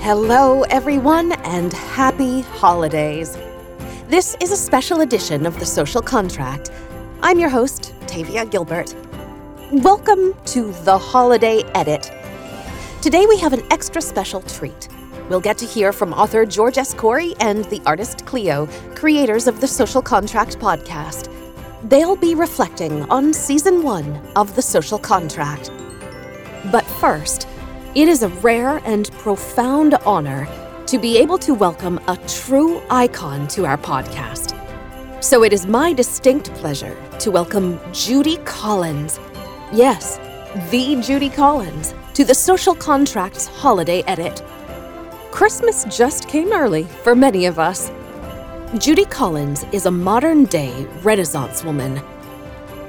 Hello, everyone, and happy holidays. This is a special edition of The Social Contract. I'm your host, Tavia Gilbert. Welcome to the Holiday Edit. Today we have an extra special treat. We'll get to hear from author George S. Corey and the artist Cleo, creators of the Social Contract podcast. They'll be reflecting on season one of The Social Contract. But first, it is a rare and profound honor to be able to welcome a true icon to our podcast. So it is my distinct pleasure to welcome Judy Collins. Yes, the Judy Collins, to the Social Contracts Holiday Edit. Christmas just came early for many of us. Judy Collins is a modern day Renaissance woman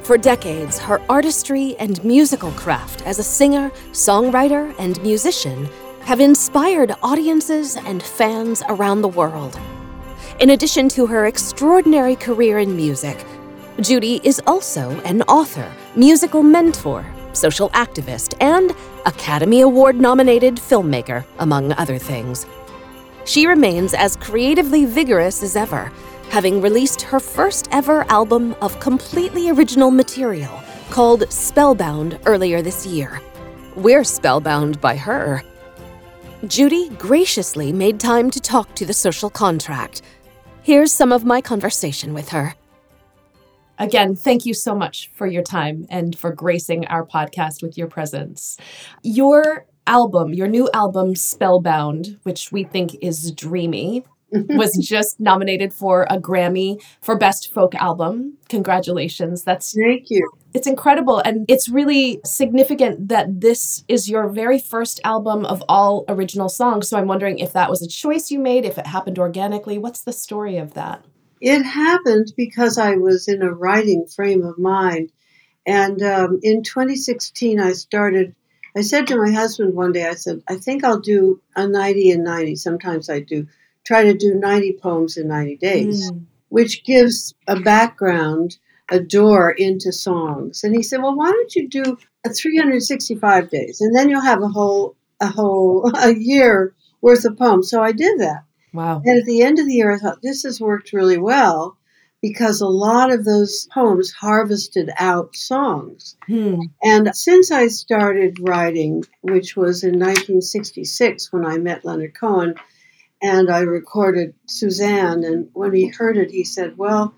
for decades, her artistry and musical craft as a singer, songwriter, and musician have inspired audiences and fans around the world. In addition to her extraordinary career in music, Judy is also an author, musical mentor, social activist, and Academy Award nominated filmmaker, among other things. She remains as creatively vigorous as ever having released her first ever album of completely original material called Spellbound earlier this year. We're spellbound by her. Judy graciously made time to talk to the social contract. Here's some of my conversation with her. Again, thank you so much for your time and for gracing our podcast with your presence. Your album, your new album, Spellbound, which we think is dreamy, was just nominated for a Grammy for Best Folk Album. Congratulations. That's Thank you. It's incredible and it's really significant that this is your very first album of all original songs. So I'm wondering if that was a choice you made, if it happened organically. What's the story of that? It happened because I was in a writing frame of mind. And um, in 2016, I started. I said to my husband one day, I said, I think I'll do a 90 and 90. Sometimes I do try to do 90 poems in 90 days, mm. which gives a background, a door into songs. And he said, Well, why don't you do a 365 days? And then you'll have a whole, a whole, a year worth of poems. So I did that. Wow. And at the end of the year, I thought, this has worked really well because a lot of those poems harvested out songs. Hmm. And since I started writing, which was in 1966 when I met Leonard Cohen, and I recorded Suzanne. And when he heard it, he said, Well,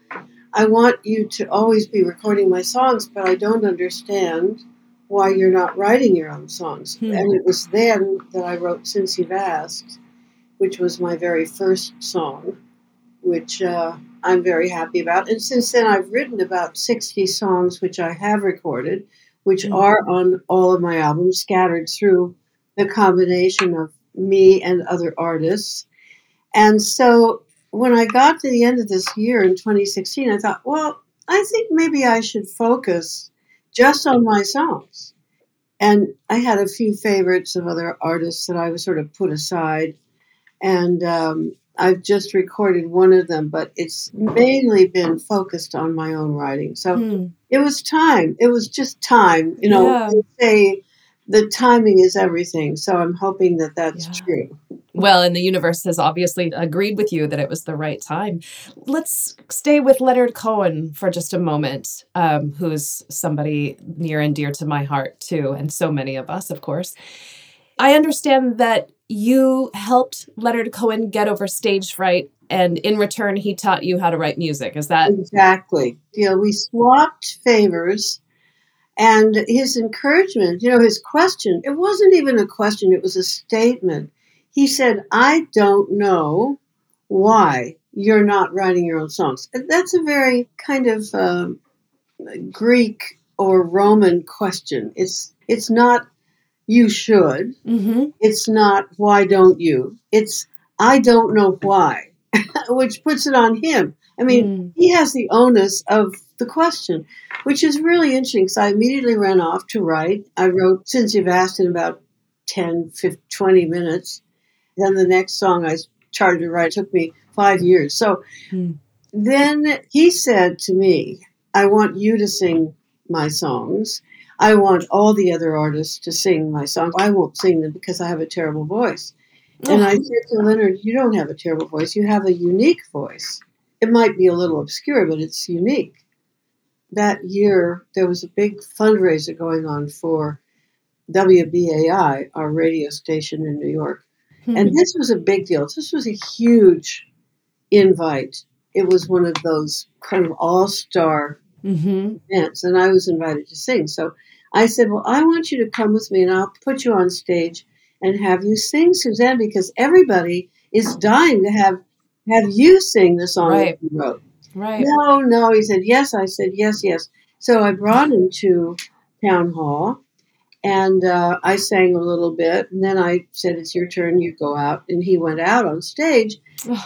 I want you to always be recording my songs, but I don't understand why you're not writing your own songs. Hmm. And it was then that I wrote Since You've Asked, which was my very first song, which uh, I'm very happy about. And since then, I've written about 60 songs, which I have recorded, which hmm. are on all of my albums, scattered through the combination of me and other artists. And so when I got to the end of this year in 2016, I thought, well, I think maybe I should focus just on my songs. And I had a few favorites of other artists that I was sort of put aside. And um, I've just recorded one of them, but it's mainly been focused on my own writing. So hmm. it was time. It was just time. You know, yeah. say the timing is everything. So I'm hoping that that's yeah. true. Well, and the universe has obviously agreed with you that it was the right time. Let's stay with Leonard Cohen for just a moment, um, who's somebody near and dear to my heart, too, and so many of us, of course. I understand that you helped Leonard Cohen get over stage fright, and in return, he taught you how to write music. Is that exactly? Know, we swapped favors and his encouragement, you know, his question, it wasn't even a question, it was a statement. He said, I don't know why you're not writing your own songs. That's a very kind of uh, Greek or Roman question. It's it's not you should. Mm-hmm. It's not why don't you. It's I don't know why, which puts it on him. I mean, mm. he has the onus of the question, which is really interesting because I immediately ran off to write. I wrote Since You've Asked in about 10, 15, 20 minutes. Then the next song I started to write took me five years. So mm. then he said to me, I want you to sing my songs. I want all the other artists to sing my songs. I won't sing them because I have a terrible voice. And I said to Leonard, You don't have a terrible voice. You have a unique voice. It might be a little obscure, but it's unique. That year, there was a big fundraiser going on for WBAI, our radio station in New York. Mm-hmm. And this was a big deal. This was a huge invite. It was one of those kind of all star mm-hmm. events, and I was invited to sing. So I said, Well, I want you to come with me, and I'll put you on stage and have you sing, Suzanne, because everybody is dying to have have you sing the song right. that you wrote. Right. No, no. He said, Yes. I said, Yes, yes. So I brought him to town hall and uh, I sang a little bit. And then I said, It's your turn. You go out. And he went out on stage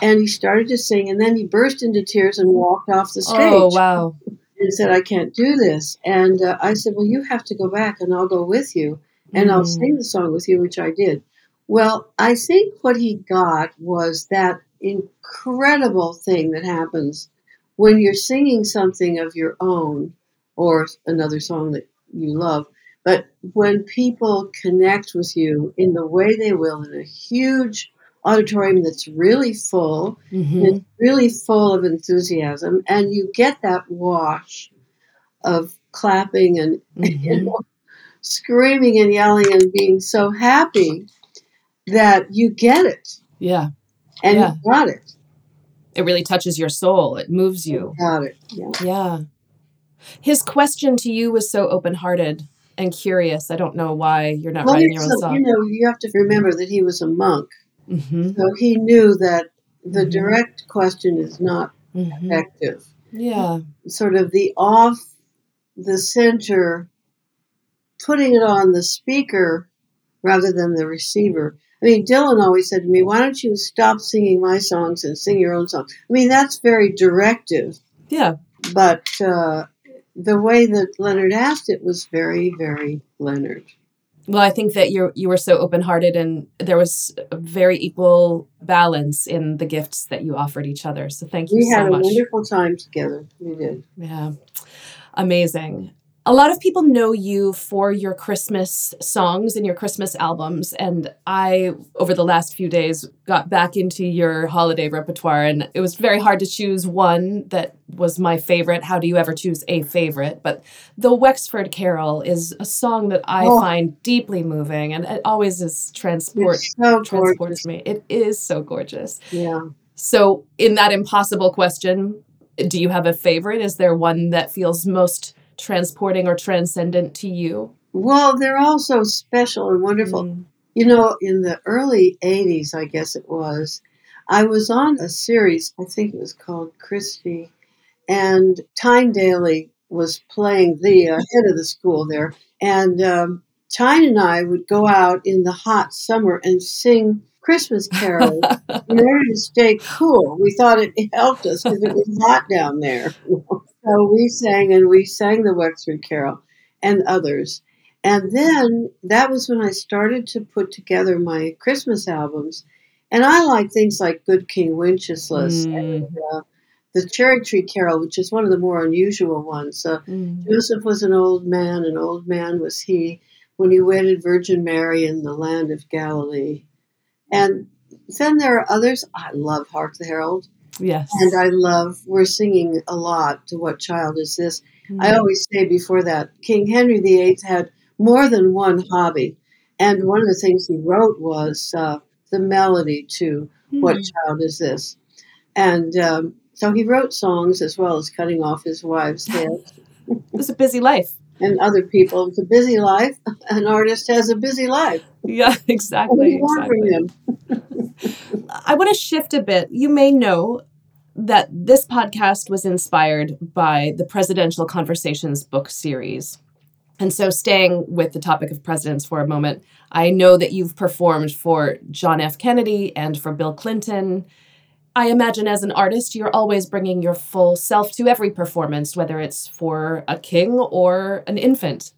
and he started to sing. And then he burst into tears and walked off the stage. Oh, wow. And said, I can't do this. And uh, I said, Well, you have to go back and I'll go with you and mm. I'll sing the song with you, which I did. Well, I think what he got was that incredible thing that happens when you're singing something of your own or another song that you love. But when people connect with you in the way they will in a huge auditorium that's really full, mm-hmm. it's really full of enthusiasm, and you get that wash of clapping and mm-hmm. you know, screaming and yelling and being so happy that you get it. Yeah and yeah. you got it. It really touches your soul. It moves you. you got it. Yeah. Yeah. His question to you was so open hearted and curious. I don't know why you're not well, writing your own song. You know, you have to remember that he was a monk. Mm-hmm. So he knew that the mm-hmm. direct question is not mm-hmm. effective. Yeah. Sort of the off the center, putting it on the speaker rather than the receiver I mean, Dylan always said to me, "Why don't you stop singing my songs and sing your own songs?" I mean, that's very directive. Yeah. But uh, the way that Leonard asked it was very, very Leonard. Well, I think that you you were so open hearted, and there was a very equal balance in the gifts that you offered each other. So thank you. We so had a wonderful time together. We did. Yeah, amazing a lot of people know you for your Christmas songs and your Christmas albums. And I, over the last few days, got back into your holiday repertoire. And it was very hard to choose one that was my favorite. How do you ever choose a favorite? But the Wexford Carol is a song that I oh. find deeply moving and it always is transport so transports me. It is so gorgeous. Yeah. So in that impossible question, do you have a favorite? Is there one that feels most transporting or transcendent to you? Well, they're all so special and wonderful. Mm. You know, in the early 80s, I guess it was, I was on a series, I think it was called Christy, and Tyne Daly was playing the uh, head of the school there. And um, Tyne and I would go out in the hot summer and sing Christmas carols in order to stay cool. We thought it helped us because it was hot down there. So we sang and we sang the Wexford Carol and others. And then that was when I started to put together my Christmas albums. And I like things like Good King Wenceslas mm. and uh, the Cherry Tree Carol, which is one of the more unusual ones. Uh, mm. Joseph was an old man, an old man was he when he wedded Virgin Mary in the land of Galilee. And then there are others. I love Hark the Herald. Yes. And I love, we're singing a lot to What Child Is This? Mm-hmm. I always say before that, King Henry VIII had more than one hobby. And one of the things he wrote was uh, the melody to mm-hmm. What Child Is This? And um, so he wrote songs as well as cutting off his wife's head. it was a busy life. And other people. It's a busy life. An artist has a busy life. Yeah, exactly. exactly. I want to shift a bit. You may know that this podcast was inspired by the Presidential Conversations book series. And so, staying with the topic of presidents for a moment, I know that you've performed for John F. Kennedy and for Bill Clinton. I imagine as an artist, you're always bringing your full self to every performance, whether it's for a king or an infant.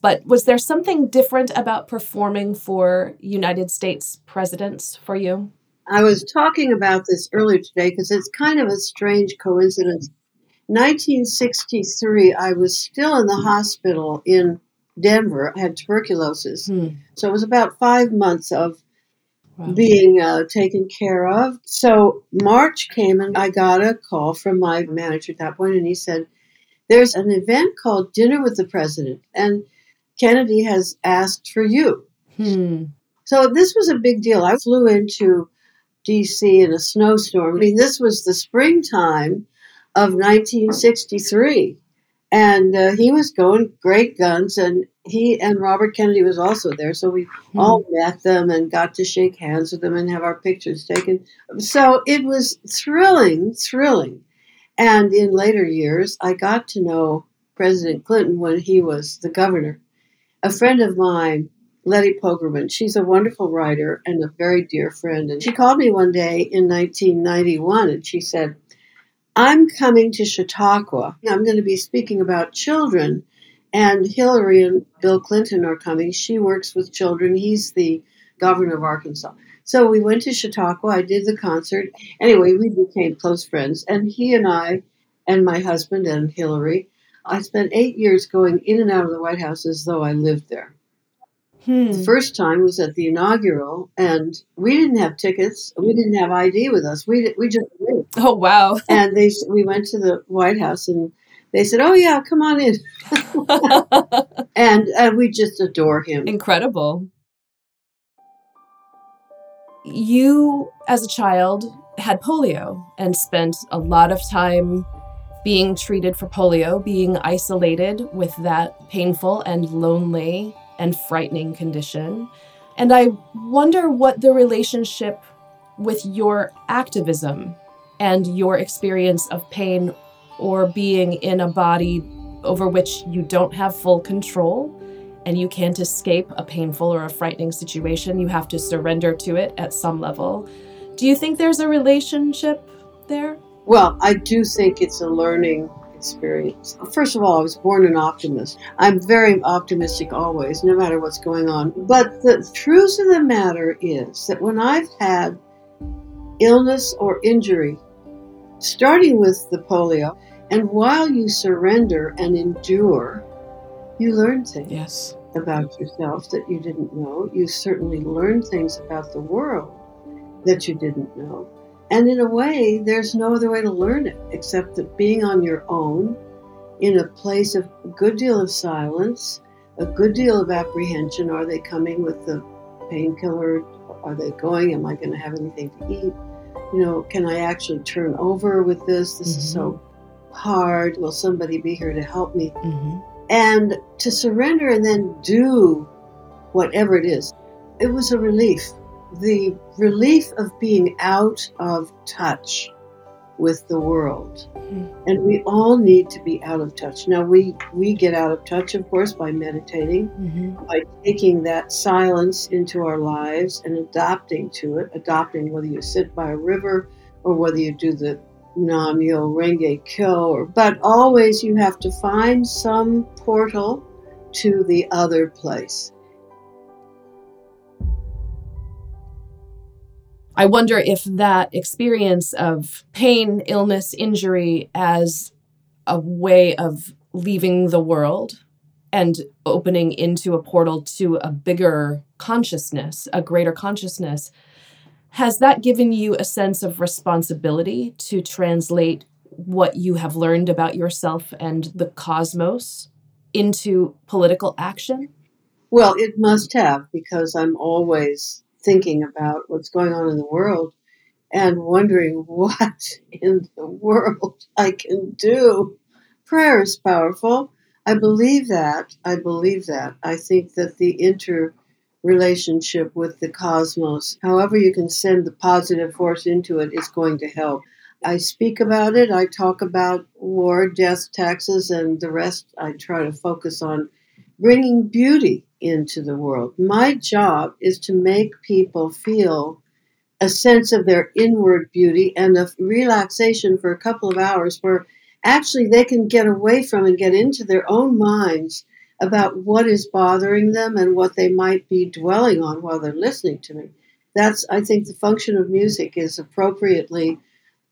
But was there something different about performing for United States presidents for you? I was talking about this earlier today because it's kind of a strange coincidence. 1963, I was still in the hospital in Denver, I had tuberculosis. Hmm. So it was about five months of wow. being uh, taken care of. So March came and I got a call from my manager at that point, and he said, There's an event called Dinner with the President, and Kennedy has asked for you. Hmm. So this was a big deal. I flew into DC in a snowstorm. I mean, this was the springtime of 1963. And uh, he was going great guns, and he and Robert Kennedy was also there. So we hmm. all met them and got to shake hands with them and have our pictures taken. So it was thrilling, thrilling. And in later years, I got to know President Clinton when he was the governor. A friend of mine, Letty Pogrebin, she's a wonderful writer and a very dear friend. And she called me one day in 1991 and she said, I'm coming to Chautauqua. I'm going to be speaking about children, and Hillary and Bill Clinton are coming. She works with children. He's the governor of Arkansas. So we went to Chautauqua. I did the concert. Anyway, we became close friends. And he and I, and my husband and Hillary, I spent eight years going in and out of the White House as though I lived there. Hmm. The first time was at the inaugural, and we didn't have tickets. We didn't have ID with us. We we just. Oh wow! And they we went to the White House, and they said, "Oh yeah, come on in," and uh, we just adore him. Incredible. You, as a child, had polio and spent a lot of time being treated for polio, being isolated with that painful and lonely and frightening condition. And I wonder what the relationship with your activism and your experience of pain or being in a body over which you don't have full control and you can't escape a painful or a frightening situation. You have to surrender to it at some level. Do you think there's a relationship there? Well, I do think it's a learning experience. First of all, I was born an optimist. I'm very optimistic always, no matter what's going on. But the truth of the matter is that when I've had illness or injury, starting with the polio, and while you surrender and endure, you learn things yes. about yourself that you didn't know. You certainly learn things about the world that you didn't know. And in a way, there's no other way to learn it except that being on your own in a place of a good deal of silence, a good deal of apprehension. Are they coming with the painkiller? Are they going? Am I going to have anything to eat? You know, can I actually turn over with this? This mm-hmm. is so mm-hmm. hard. Will somebody be here to help me? Mm-hmm. And to surrender and then do whatever it is. It was a relief the relief of being out of touch with the world. Mm-hmm. And we all need to be out of touch. Now we we get out of touch of course by meditating, mm-hmm. by taking that silence into our lives and adapting to it, adopting whether you sit by a river or whether you do the Nam Myoho Renge Kyo or but always you have to find some portal to the other place. I wonder if that experience of pain, illness, injury as a way of leaving the world and opening into a portal to a bigger consciousness, a greater consciousness, has that given you a sense of responsibility to translate what you have learned about yourself and the cosmos into political action? Well, it must have because I'm always thinking about what's going on in the world and wondering what in the world I can do. Prayer is powerful. I believe that. I believe that. I think that the interrelationship with the cosmos, however you can send the positive force into it, is going to help. I speak about it. I talk about war, death, taxes, and the rest. I try to focus on bringing beauty into the world. My job is to make people feel a sense of their inward beauty and a relaxation for a couple of hours where actually they can get away from and get into their own minds about what is bothering them and what they might be dwelling on while they're listening to me. That's, I think, the function of music is appropriately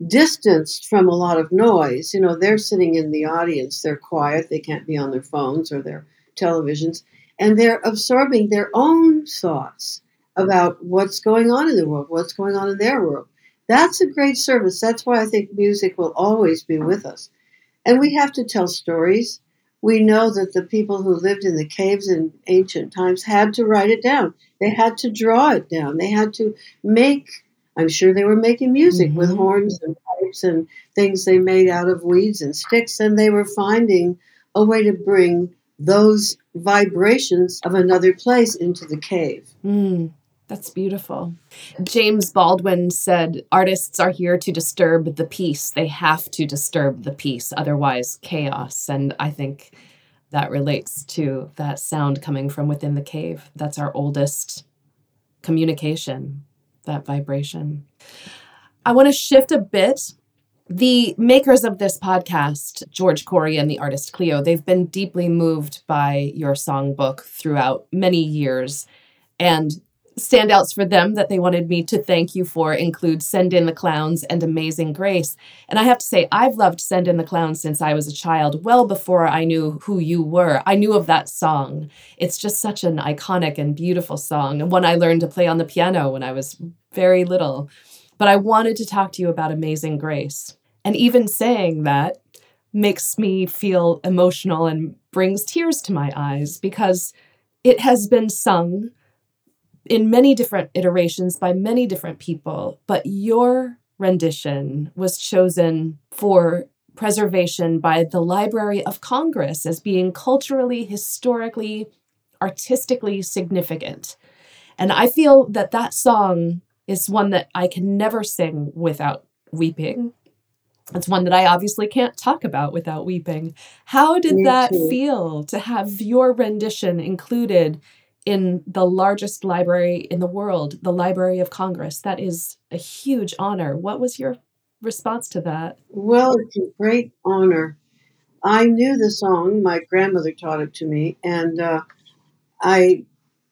distanced from a lot of noise. You know, they're sitting in the audience, they're quiet, they can't be on their phones or their televisions and they're absorbing their own thoughts about what's going on in the world, what's going on in their world. That's a great service. That's why I think music will always be with us. And we have to tell stories. We know that the people who lived in the caves in ancient times had to write it down. They had to draw it down. They had to make, I'm sure they were making music mm-hmm. with horns and pipes and things they made out of weeds and sticks, and they were finding a way to bring those vibrations of another place into the cave. Mm. That's beautiful. James Baldwin said artists are here to disturb the peace. They have to disturb the peace, otherwise, chaos. And I think that relates to that sound coming from within the cave. That's our oldest communication, that vibration. I want to shift a bit. The makers of this podcast, George Corey and the artist Cleo, they've been deeply moved by your songbook throughout many years. And standouts for them that they wanted me to thank you for include Send in the Clowns and Amazing Grace. And I have to say, I've loved Send in the Clowns since I was a child, well before I knew who you were. I knew of that song. It's just such an iconic and beautiful song, and one I learned to play on the piano when I was very little. But I wanted to talk to you about Amazing Grace. And even saying that makes me feel emotional and brings tears to my eyes because it has been sung in many different iterations by many different people, but your rendition was chosen for preservation by the Library of Congress as being culturally, historically, artistically significant. And I feel that that song is one that I can never sing without weeping. It's one that I obviously can't talk about without weeping. How did Me that too. feel to have your rendition included in the largest library in the world, the Library of Congress. That is a huge honor. What was your response to that? Well, it's a great honor. I knew the song. My grandmother taught it to me, and uh, I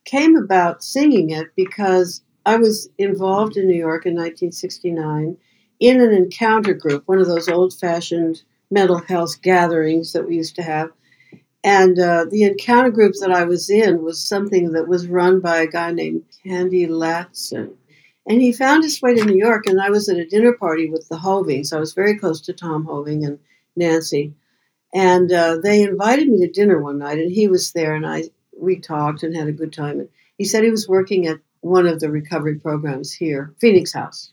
came about singing it because I was involved in New York in 1969 in an encounter group, one of those old fashioned mental health gatherings that we used to have and uh, the encounter group that I was in was something that was run by a guy named Candy Latson. And he found his way to New York, and I was at a dinner party with the Hovings. I was very close to Tom Hoving and Nancy. And uh, they invited me to dinner one night, and he was there, and I we talked and had a good time. And he said he was working at one of the recovery programs here, Phoenix House.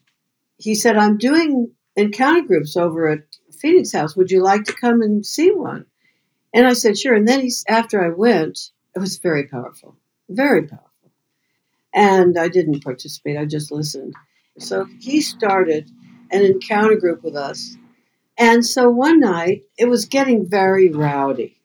He said, I'm doing encounter groups over at Phoenix House. Would you like to come and see one? And I said, sure. And then he's, after I went, it was very powerful, very powerful. And I didn't participate, I just listened. So he started an encounter group with us. And so one night, it was getting very rowdy.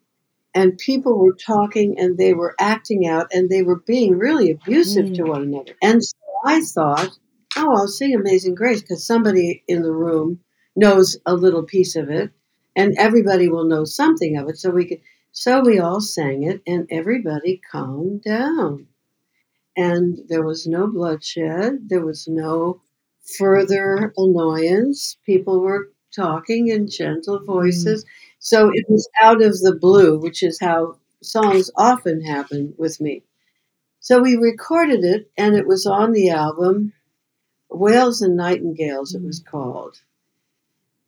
And people were talking and they were acting out and they were being really abusive mm. to one another. And so I thought, oh, I'll sing Amazing Grace because somebody in the room knows a little piece of it and everybody will know something of it. So we could, so we all sang it, and everybody calmed down. And there was no bloodshed. There was no further annoyance. People were talking in gentle voices. Mm. So it was out of the blue, which is how songs often happen with me. So we recorded it, and it was on the album Whales and Nightingales, it was called.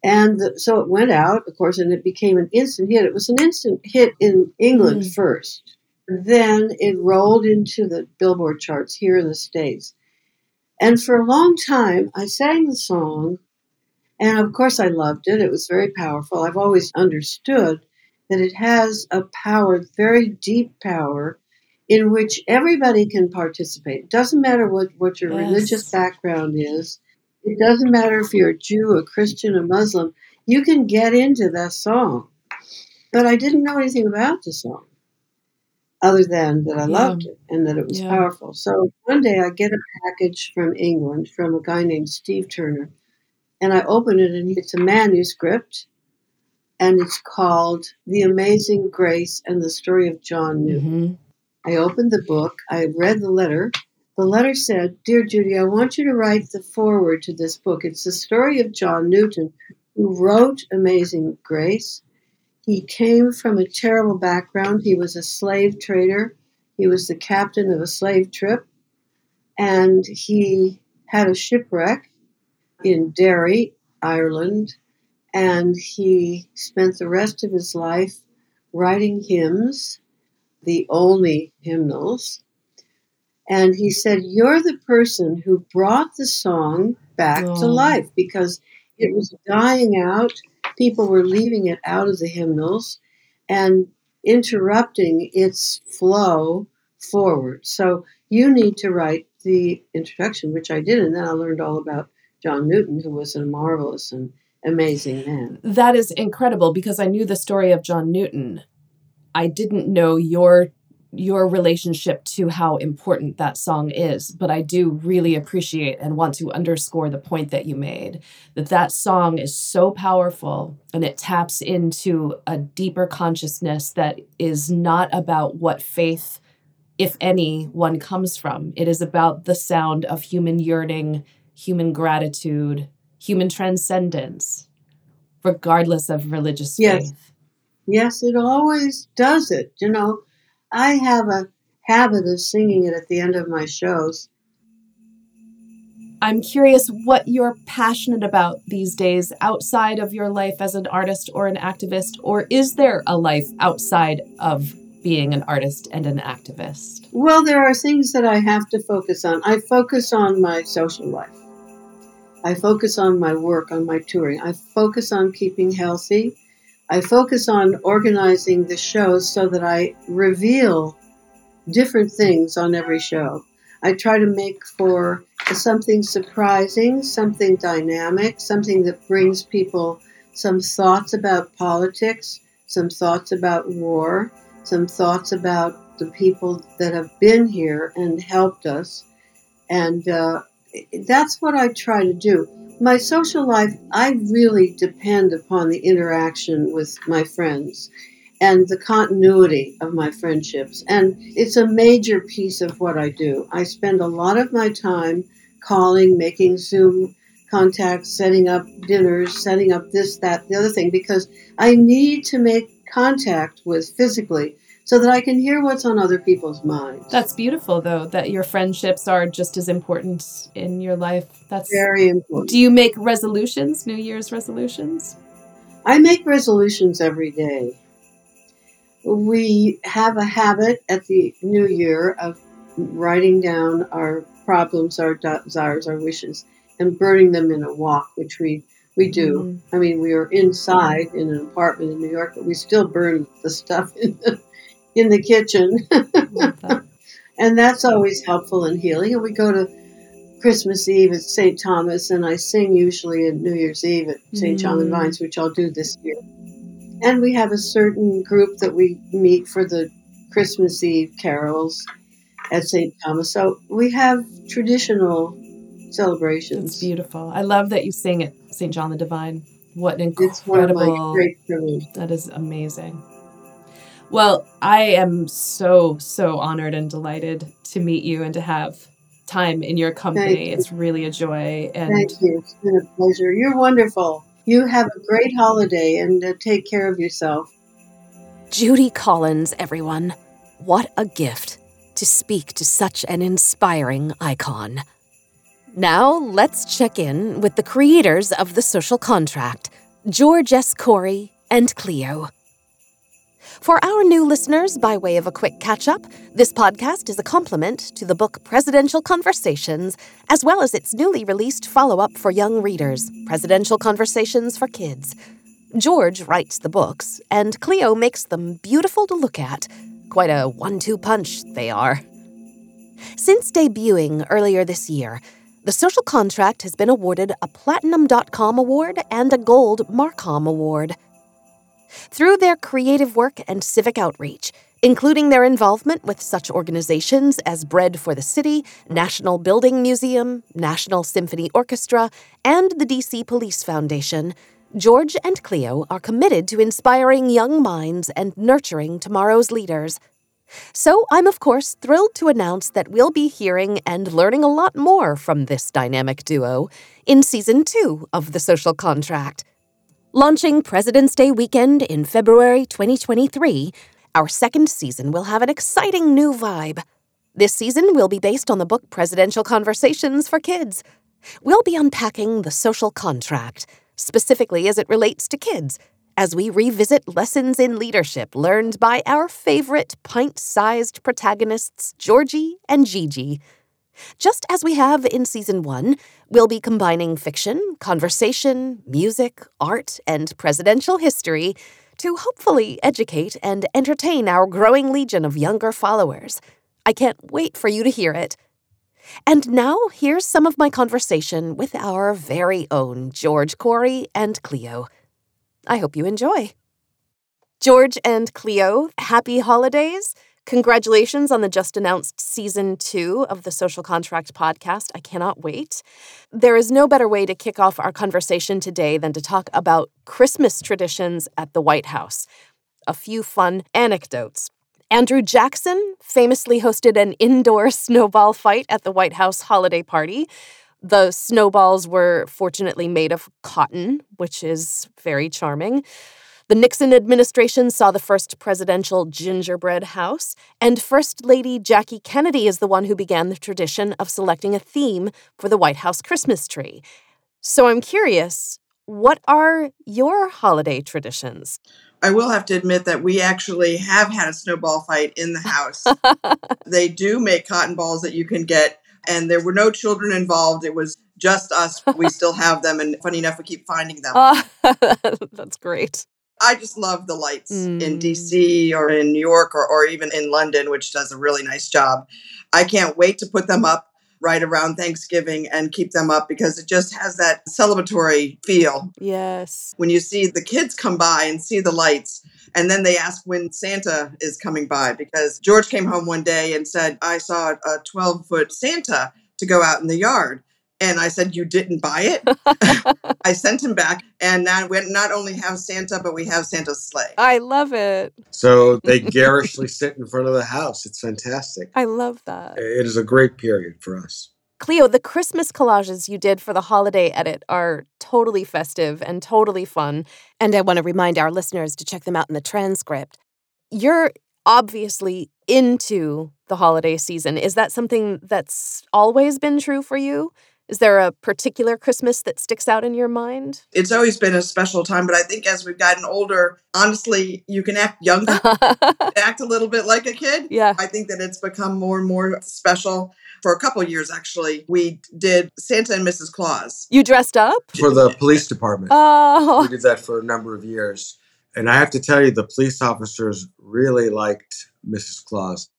And the, so it went out, of course, and it became an instant hit. It was an instant hit in England mm. first. Then it rolled into the Billboard charts here in the States. And for a long time, I sang the song, and of course, I loved it. It was very powerful. I've always understood that it has a power, very deep power, in which everybody can participate. It doesn't matter what, what your yes. religious background is it doesn't matter if you're a Jew, a Christian, a Muslim, you can get into that song. But I didn't know anything about the song other than that I yeah. loved it and that it was yeah. powerful. So one day I get a package from England from a guy named Steve Turner, and I open it and it's a manuscript, and it's called The Amazing Grace and the Story of John Newton. Mm-hmm. I opened the book, I read the letter, the letter said, Dear Judy, I want you to write the foreword to this book. It's the story of John Newton, who wrote Amazing Grace. He came from a terrible background. He was a slave trader. He was the captain of a slave trip, and he had a shipwreck in Derry, Ireland, and he spent the rest of his life writing hymns, the only hymnals. And he said, You're the person who brought the song back oh. to life because it was dying out. People were leaving it out of the hymnals and interrupting its flow forward. So you need to write the introduction, which I did, and then I learned all about John Newton, who was a marvelous and amazing man. That is incredible because I knew the story of John Newton. I didn't know your your relationship to how important that song is but i do really appreciate and want to underscore the point that you made that that song is so powerful and it taps into a deeper consciousness that is not about what faith if any one comes from it is about the sound of human yearning human gratitude human transcendence regardless of religious yes. faith yes it always does it you know I have a habit of singing it at the end of my shows. I'm curious what you're passionate about these days outside of your life as an artist or an activist, or is there a life outside of being an artist and an activist? Well, there are things that I have to focus on. I focus on my social life, I focus on my work, on my touring, I focus on keeping healthy. I focus on organizing the shows so that I reveal different things on every show. I try to make for something surprising, something dynamic, something that brings people some thoughts about politics, some thoughts about war, some thoughts about the people that have been here and helped us. And uh, that's what I try to do my social life, I really depend upon the interaction with my friends and the continuity of my friendships. And it's a major piece of what I do. I spend a lot of my time calling, making Zoom contacts, setting up dinners, setting up this, that, the other thing, because I need to make contact with physically so that I can hear what's on other people's minds. That's beautiful, though, that your friendships are just as important in your life. That's very important. Do you make resolutions, New Year's resolutions? I make resolutions every day. We have a habit at the New Year of writing down our problems, our desires, our wishes, and burning them in a wok, which we we do. Mm-hmm. I mean, we are inside in an apartment in New York, but we still burn the stuff in the in the kitchen. and that's always helpful and healing. And we go to Christmas Eve at St. Thomas, and I sing usually at New Year's Eve at St. Mm. John the Divine, which I'll do this year. And we have a certain group that we meet for the Christmas Eve carols at St. Thomas. So we have traditional celebrations. It's beautiful. I love that you sing at St. John the Divine. What an incredible! It's one of my great privileges. That is amazing. Well, I am so, so honored and delighted to meet you and to have time in your company. It's really a joy. And Thank you. It's been a pleasure. You're wonderful. You have a great holiday and uh, take care of yourself. Judy Collins, everyone. What a gift to speak to such an inspiring icon. Now, let's check in with the creators of The Social Contract, George S. Corey and Cleo. For our new listeners, by way of a quick catch up, this podcast is a complement to the book Presidential Conversations, as well as its newly released follow up for young readers, Presidential Conversations for Kids. George writes the books, and Cleo makes them beautiful to look at. Quite a one two punch they are. Since debuting earlier this year, the Social Contract has been awarded a Platinum.com award and a Gold Marcom award through their creative work and civic outreach, including their involvement with such organizations as Bread for the City, National Building Museum, National Symphony Orchestra, and the DC Police Foundation. George and Cleo are committed to inspiring young minds and nurturing tomorrow's leaders. So, I'm of course thrilled to announce that we'll be hearing and learning a lot more from this dynamic duo in season two of The Social Contract. Launching President's Day weekend in February 2023, Our second season will have an exciting new vibe. This season will be based on the book Presidential Conversations for Kids. We'll be unpacking the social contract, specifically as it relates to kids, as we revisit lessons in leadership learned by our favorite pint sized protagonists, Georgie and Gigi. Just as we have in season one, we'll be combining fiction, conversation, music, art, and presidential history to hopefully educate and entertain our growing legion of younger followers. I can't wait for you to hear it. And now, here's some of my conversation with our very own George Corey and Cleo. I hope you enjoy. George and Cleo, happy holidays. Congratulations on the just announced season two of the Social Contract podcast. I cannot wait. There is no better way to kick off our conversation today than to talk about Christmas traditions at the White House. A few fun anecdotes. Andrew Jackson famously hosted an indoor snowball fight at the White House holiday party. The snowballs were fortunately made of cotton, which is very charming. The Nixon administration saw the first presidential gingerbread house, and First Lady Jackie Kennedy is the one who began the tradition of selecting a theme for the White House Christmas tree. So I'm curious, what are your holiday traditions? I will have to admit that we actually have had a snowball fight in the house. they do make cotton balls that you can get, and there were no children involved. It was just us. We still have them, and funny enough, we keep finding them. Uh, that's great. I just love the lights mm. in DC or in New York or, or even in London, which does a really nice job. I can't wait to put them up right around Thanksgiving and keep them up because it just has that celebratory feel. Yes. When you see the kids come by and see the lights, and then they ask when Santa is coming by because George came home one day and said, I saw a 12 foot Santa to go out in the yard. And I said, You didn't buy it? I sent him back. And now we not only have Santa, but we have Santa's sleigh. I love it. So they garishly sit in front of the house. It's fantastic. I love that. It is a great period for us. Cleo, the Christmas collages you did for the holiday edit are totally festive and totally fun. And I want to remind our listeners to check them out in the transcript. You're obviously into the holiday season. Is that something that's always been true for you? Is there a particular Christmas that sticks out in your mind? It's always been a special time, but I think as we've gotten older, honestly, you can act younger, act a little bit like a kid. Yeah. I think that it's become more and more special. For a couple years, actually, we did Santa and Mrs. Claus. You dressed up? For the police department. Oh. We did that for a number of years. And I have to tell you, the police officers really liked Mrs. Claus.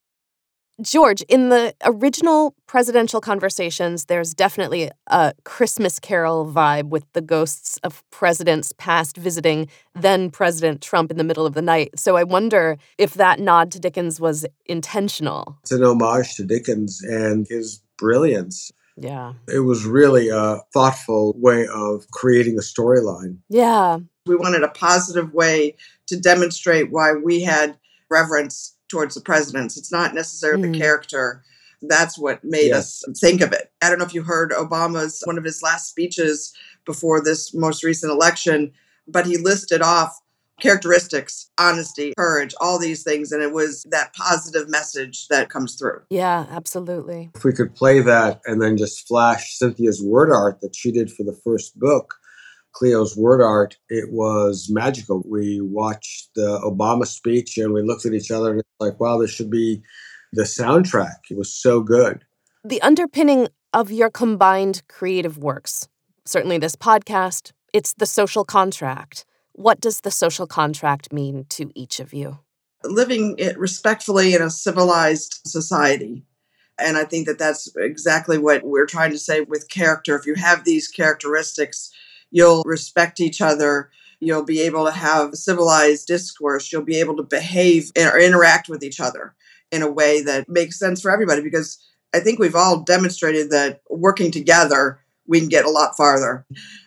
George, in the original presidential conversations, there's definitely a Christmas Carol vibe with the ghosts of presidents past visiting then President Trump in the middle of the night. So I wonder if that nod to Dickens was intentional. It's an homage to Dickens and his brilliance. Yeah. It was really a thoughtful way of creating a storyline. Yeah. We wanted a positive way to demonstrate why we had reverence towards the presidents. It's not necessarily mm. the character. That's what made yes. us think of it. I don't know if you heard Obama's one of his last speeches before this most recent election, but he listed off characteristics, honesty, courage, all these things. And it was that positive message that comes through. Yeah, absolutely. If we could play that and then just flash Cynthia's word art that she did for the first book, Cleo's word art, it was magical. We watched the Obama speech and we looked at each other and it's like, wow, this should be the soundtrack. It was so good. The underpinning of your combined creative works, certainly this podcast, it's the social contract. What does the social contract mean to each of you? Living it respectfully in a civilized society. And I think that that's exactly what we're trying to say with character. If you have these characteristics, You'll respect each other. You'll be able to have civilized discourse. You'll be able to behave or interact with each other in a way that makes sense for everybody because I think we've all demonstrated that working together, we can get a lot farther.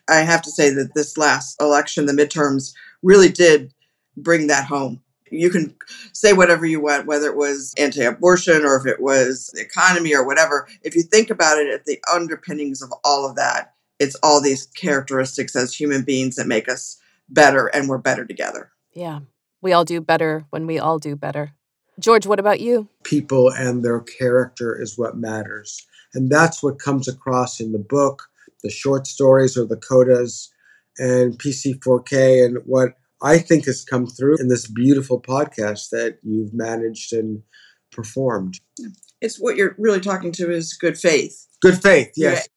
I have to say that this last election, the midterms, really did bring that home. You can say whatever you want, whether it was anti abortion or if it was the economy or whatever. If you think about it at the underpinnings of all of that, it's all these characteristics as human beings that make us better and we're better together. Yeah. We all do better when we all do better. George, what about you? People and their character is what matters. And that's what comes across in the book, the short stories or the codas and PC4K, and what I think has come through in this beautiful podcast that you've managed and performed. It's what you're really talking to is good faith. Good faith, yes.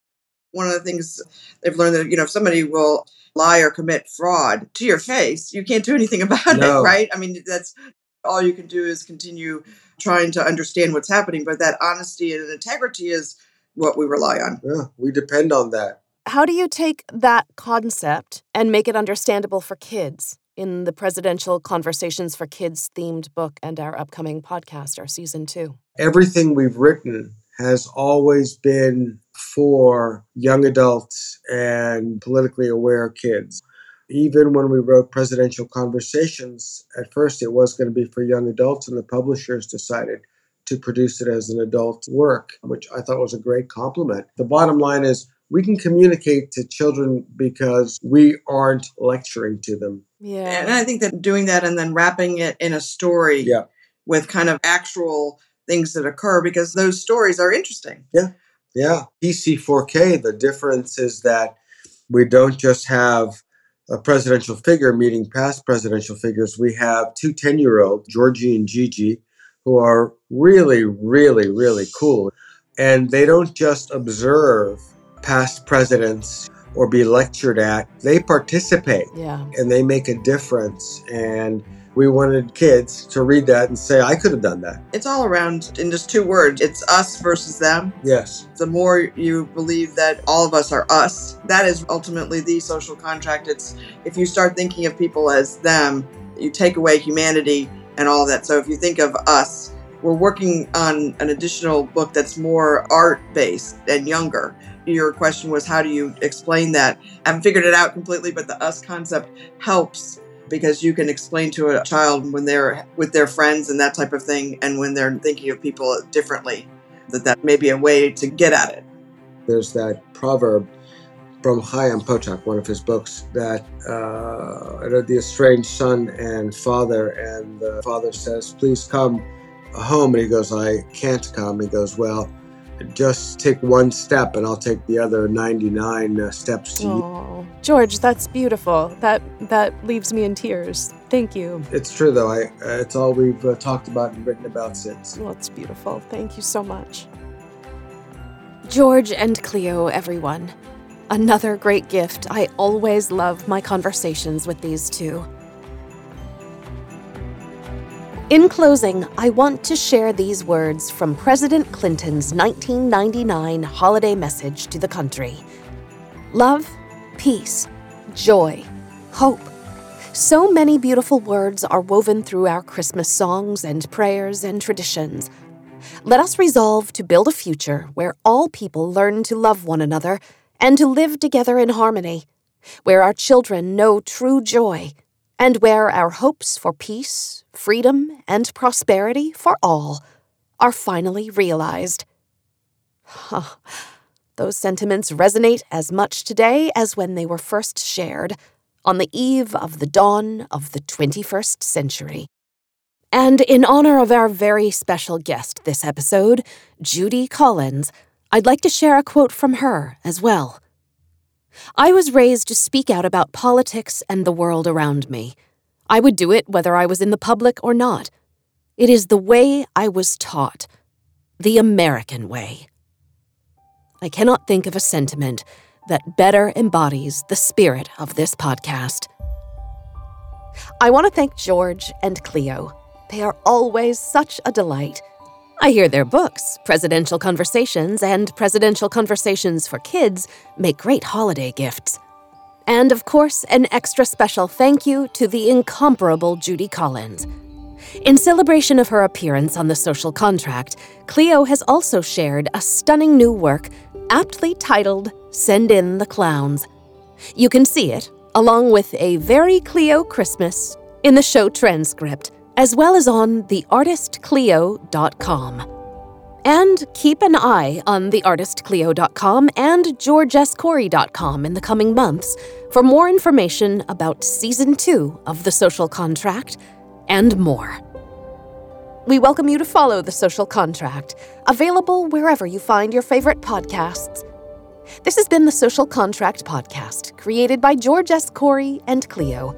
Yeah. One of the things they've learned that, you know, if somebody will lie or commit fraud to your face, you can't do anything about no. it, right? I mean, that's all you can do is continue trying to understand what's happening. But that honesty and integrity is what we rely on. Yeah, we depend on that. How do you take that concept and make it understandable for kids in the Presidential Conversations for Kids themed book and our upcoming podcast, our season two? Everything we've written has always been for young adults and politically aware kids even when we wrote presidential conversations, at first it was going to be for young adults, and the publishers decided to produce it as an adult work, which I thought was a great compliment. The bottom line is we can communicate to children because we aren't lecturing to them. Yeah. And I think that doing that and then wrapping it in a story yeah. with kind of actual things that occur because those stories are interesting. Yeah. Yeah. PC4K, the difference is that we don't just have a presidential figure meeting past presidential figures, we have two 10 year olds, Georgie and Gigi, who are really, really, really cool. And they don't just observe past presidents or be lectured at, they participate. Yeah. And they make a difference. And we wanted kids to read that and say, I could have done that. It's all around in just two words it's us versus them. Yes. The more you believe that all of us are us, that is ultimately the social contract. It's if you start thinking of people as them, you take away humanity and all of that. So if you think of us, we're working on an additional book that's more art based and younger. Your question was, how do you explain that? I haven't figured it out completely, but the us concept helps because you can explain to a child when they're with their friends and that type of thing and when they're thinking of people differently that that may be a way to get at it there's that proverb from Chaim Potok, one of his books, that uh, the estranged son and father, and the father says, "Please come home," and he goes, "I can't come." He goes, "Well, just take one step and I'll take the other 99 uh, steps to oh, you. George, that's beautiful. That that leaves me in tears. Thank you. It's true though. I uh, it's all we've uh, talked about and written about since. Well, it's beautiful. Thank you so much. George and Cleo, everyone. Another great gift. I always love my conversations with these two. In closing, I want to share these words from President Clinton's 1999 holiday message to the country Love, peace, joy, hope. So many beautiful words are woven through our Christmas songs and prayers and traditions. Let us resolve to build a future where all people learn to love one another and to live together in harmony, where our children know true joy and where our hopes for peace, freedom, and prosperity for all are finally realized. Those sentiments resonate as much today as when they were first shared, on the eve of the dawn of the 21st century. And in honor of our very special guest this episode, Judy Collins, I'd like to share a quote from her as well. I was raised to speak out about politics and the world around me. I would do it whether I was in the public or not. It is the way I was taught, the American way. I cannot think of a sentiment that better embodies the spirit of this podcast. I want to thank George and Cleo. They are always such a delight. I hear their books, Presidential Conversations and Presidential Conversations for Kids, make great holiday gifts. And of course, an extra special thank you to the incomparable Judy Collins. In celebration of her appearance on the social contract, Cleo has also shared a stunning new work aptly titled Send In the Clowns. You can see it, along with a very Cleo Christmas, in the show transcript as well as on theartistcleo.com. And keep an eye on theartistcleo.com and georgescorey.com in the coming months for more information about Season 2 of The Social Contract and more. We welcome you to follow The Social Contract, available wherever you find your favorite podcasts. This has been the Social Contract Podcast, created by George S. Corey and Cleo,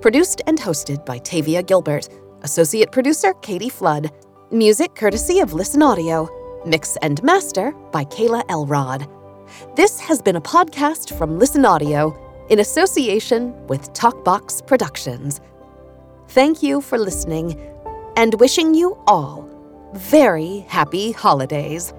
produced and hosted by Tavia Gilbert, associate producer Katie Flood, music courtesy of Listen Audio, mix and master by Kayla Elrod. This has been a podcast from Listen Audio in association with Talkbox Productions. Thank you for listening and wishing you all very happy holidays.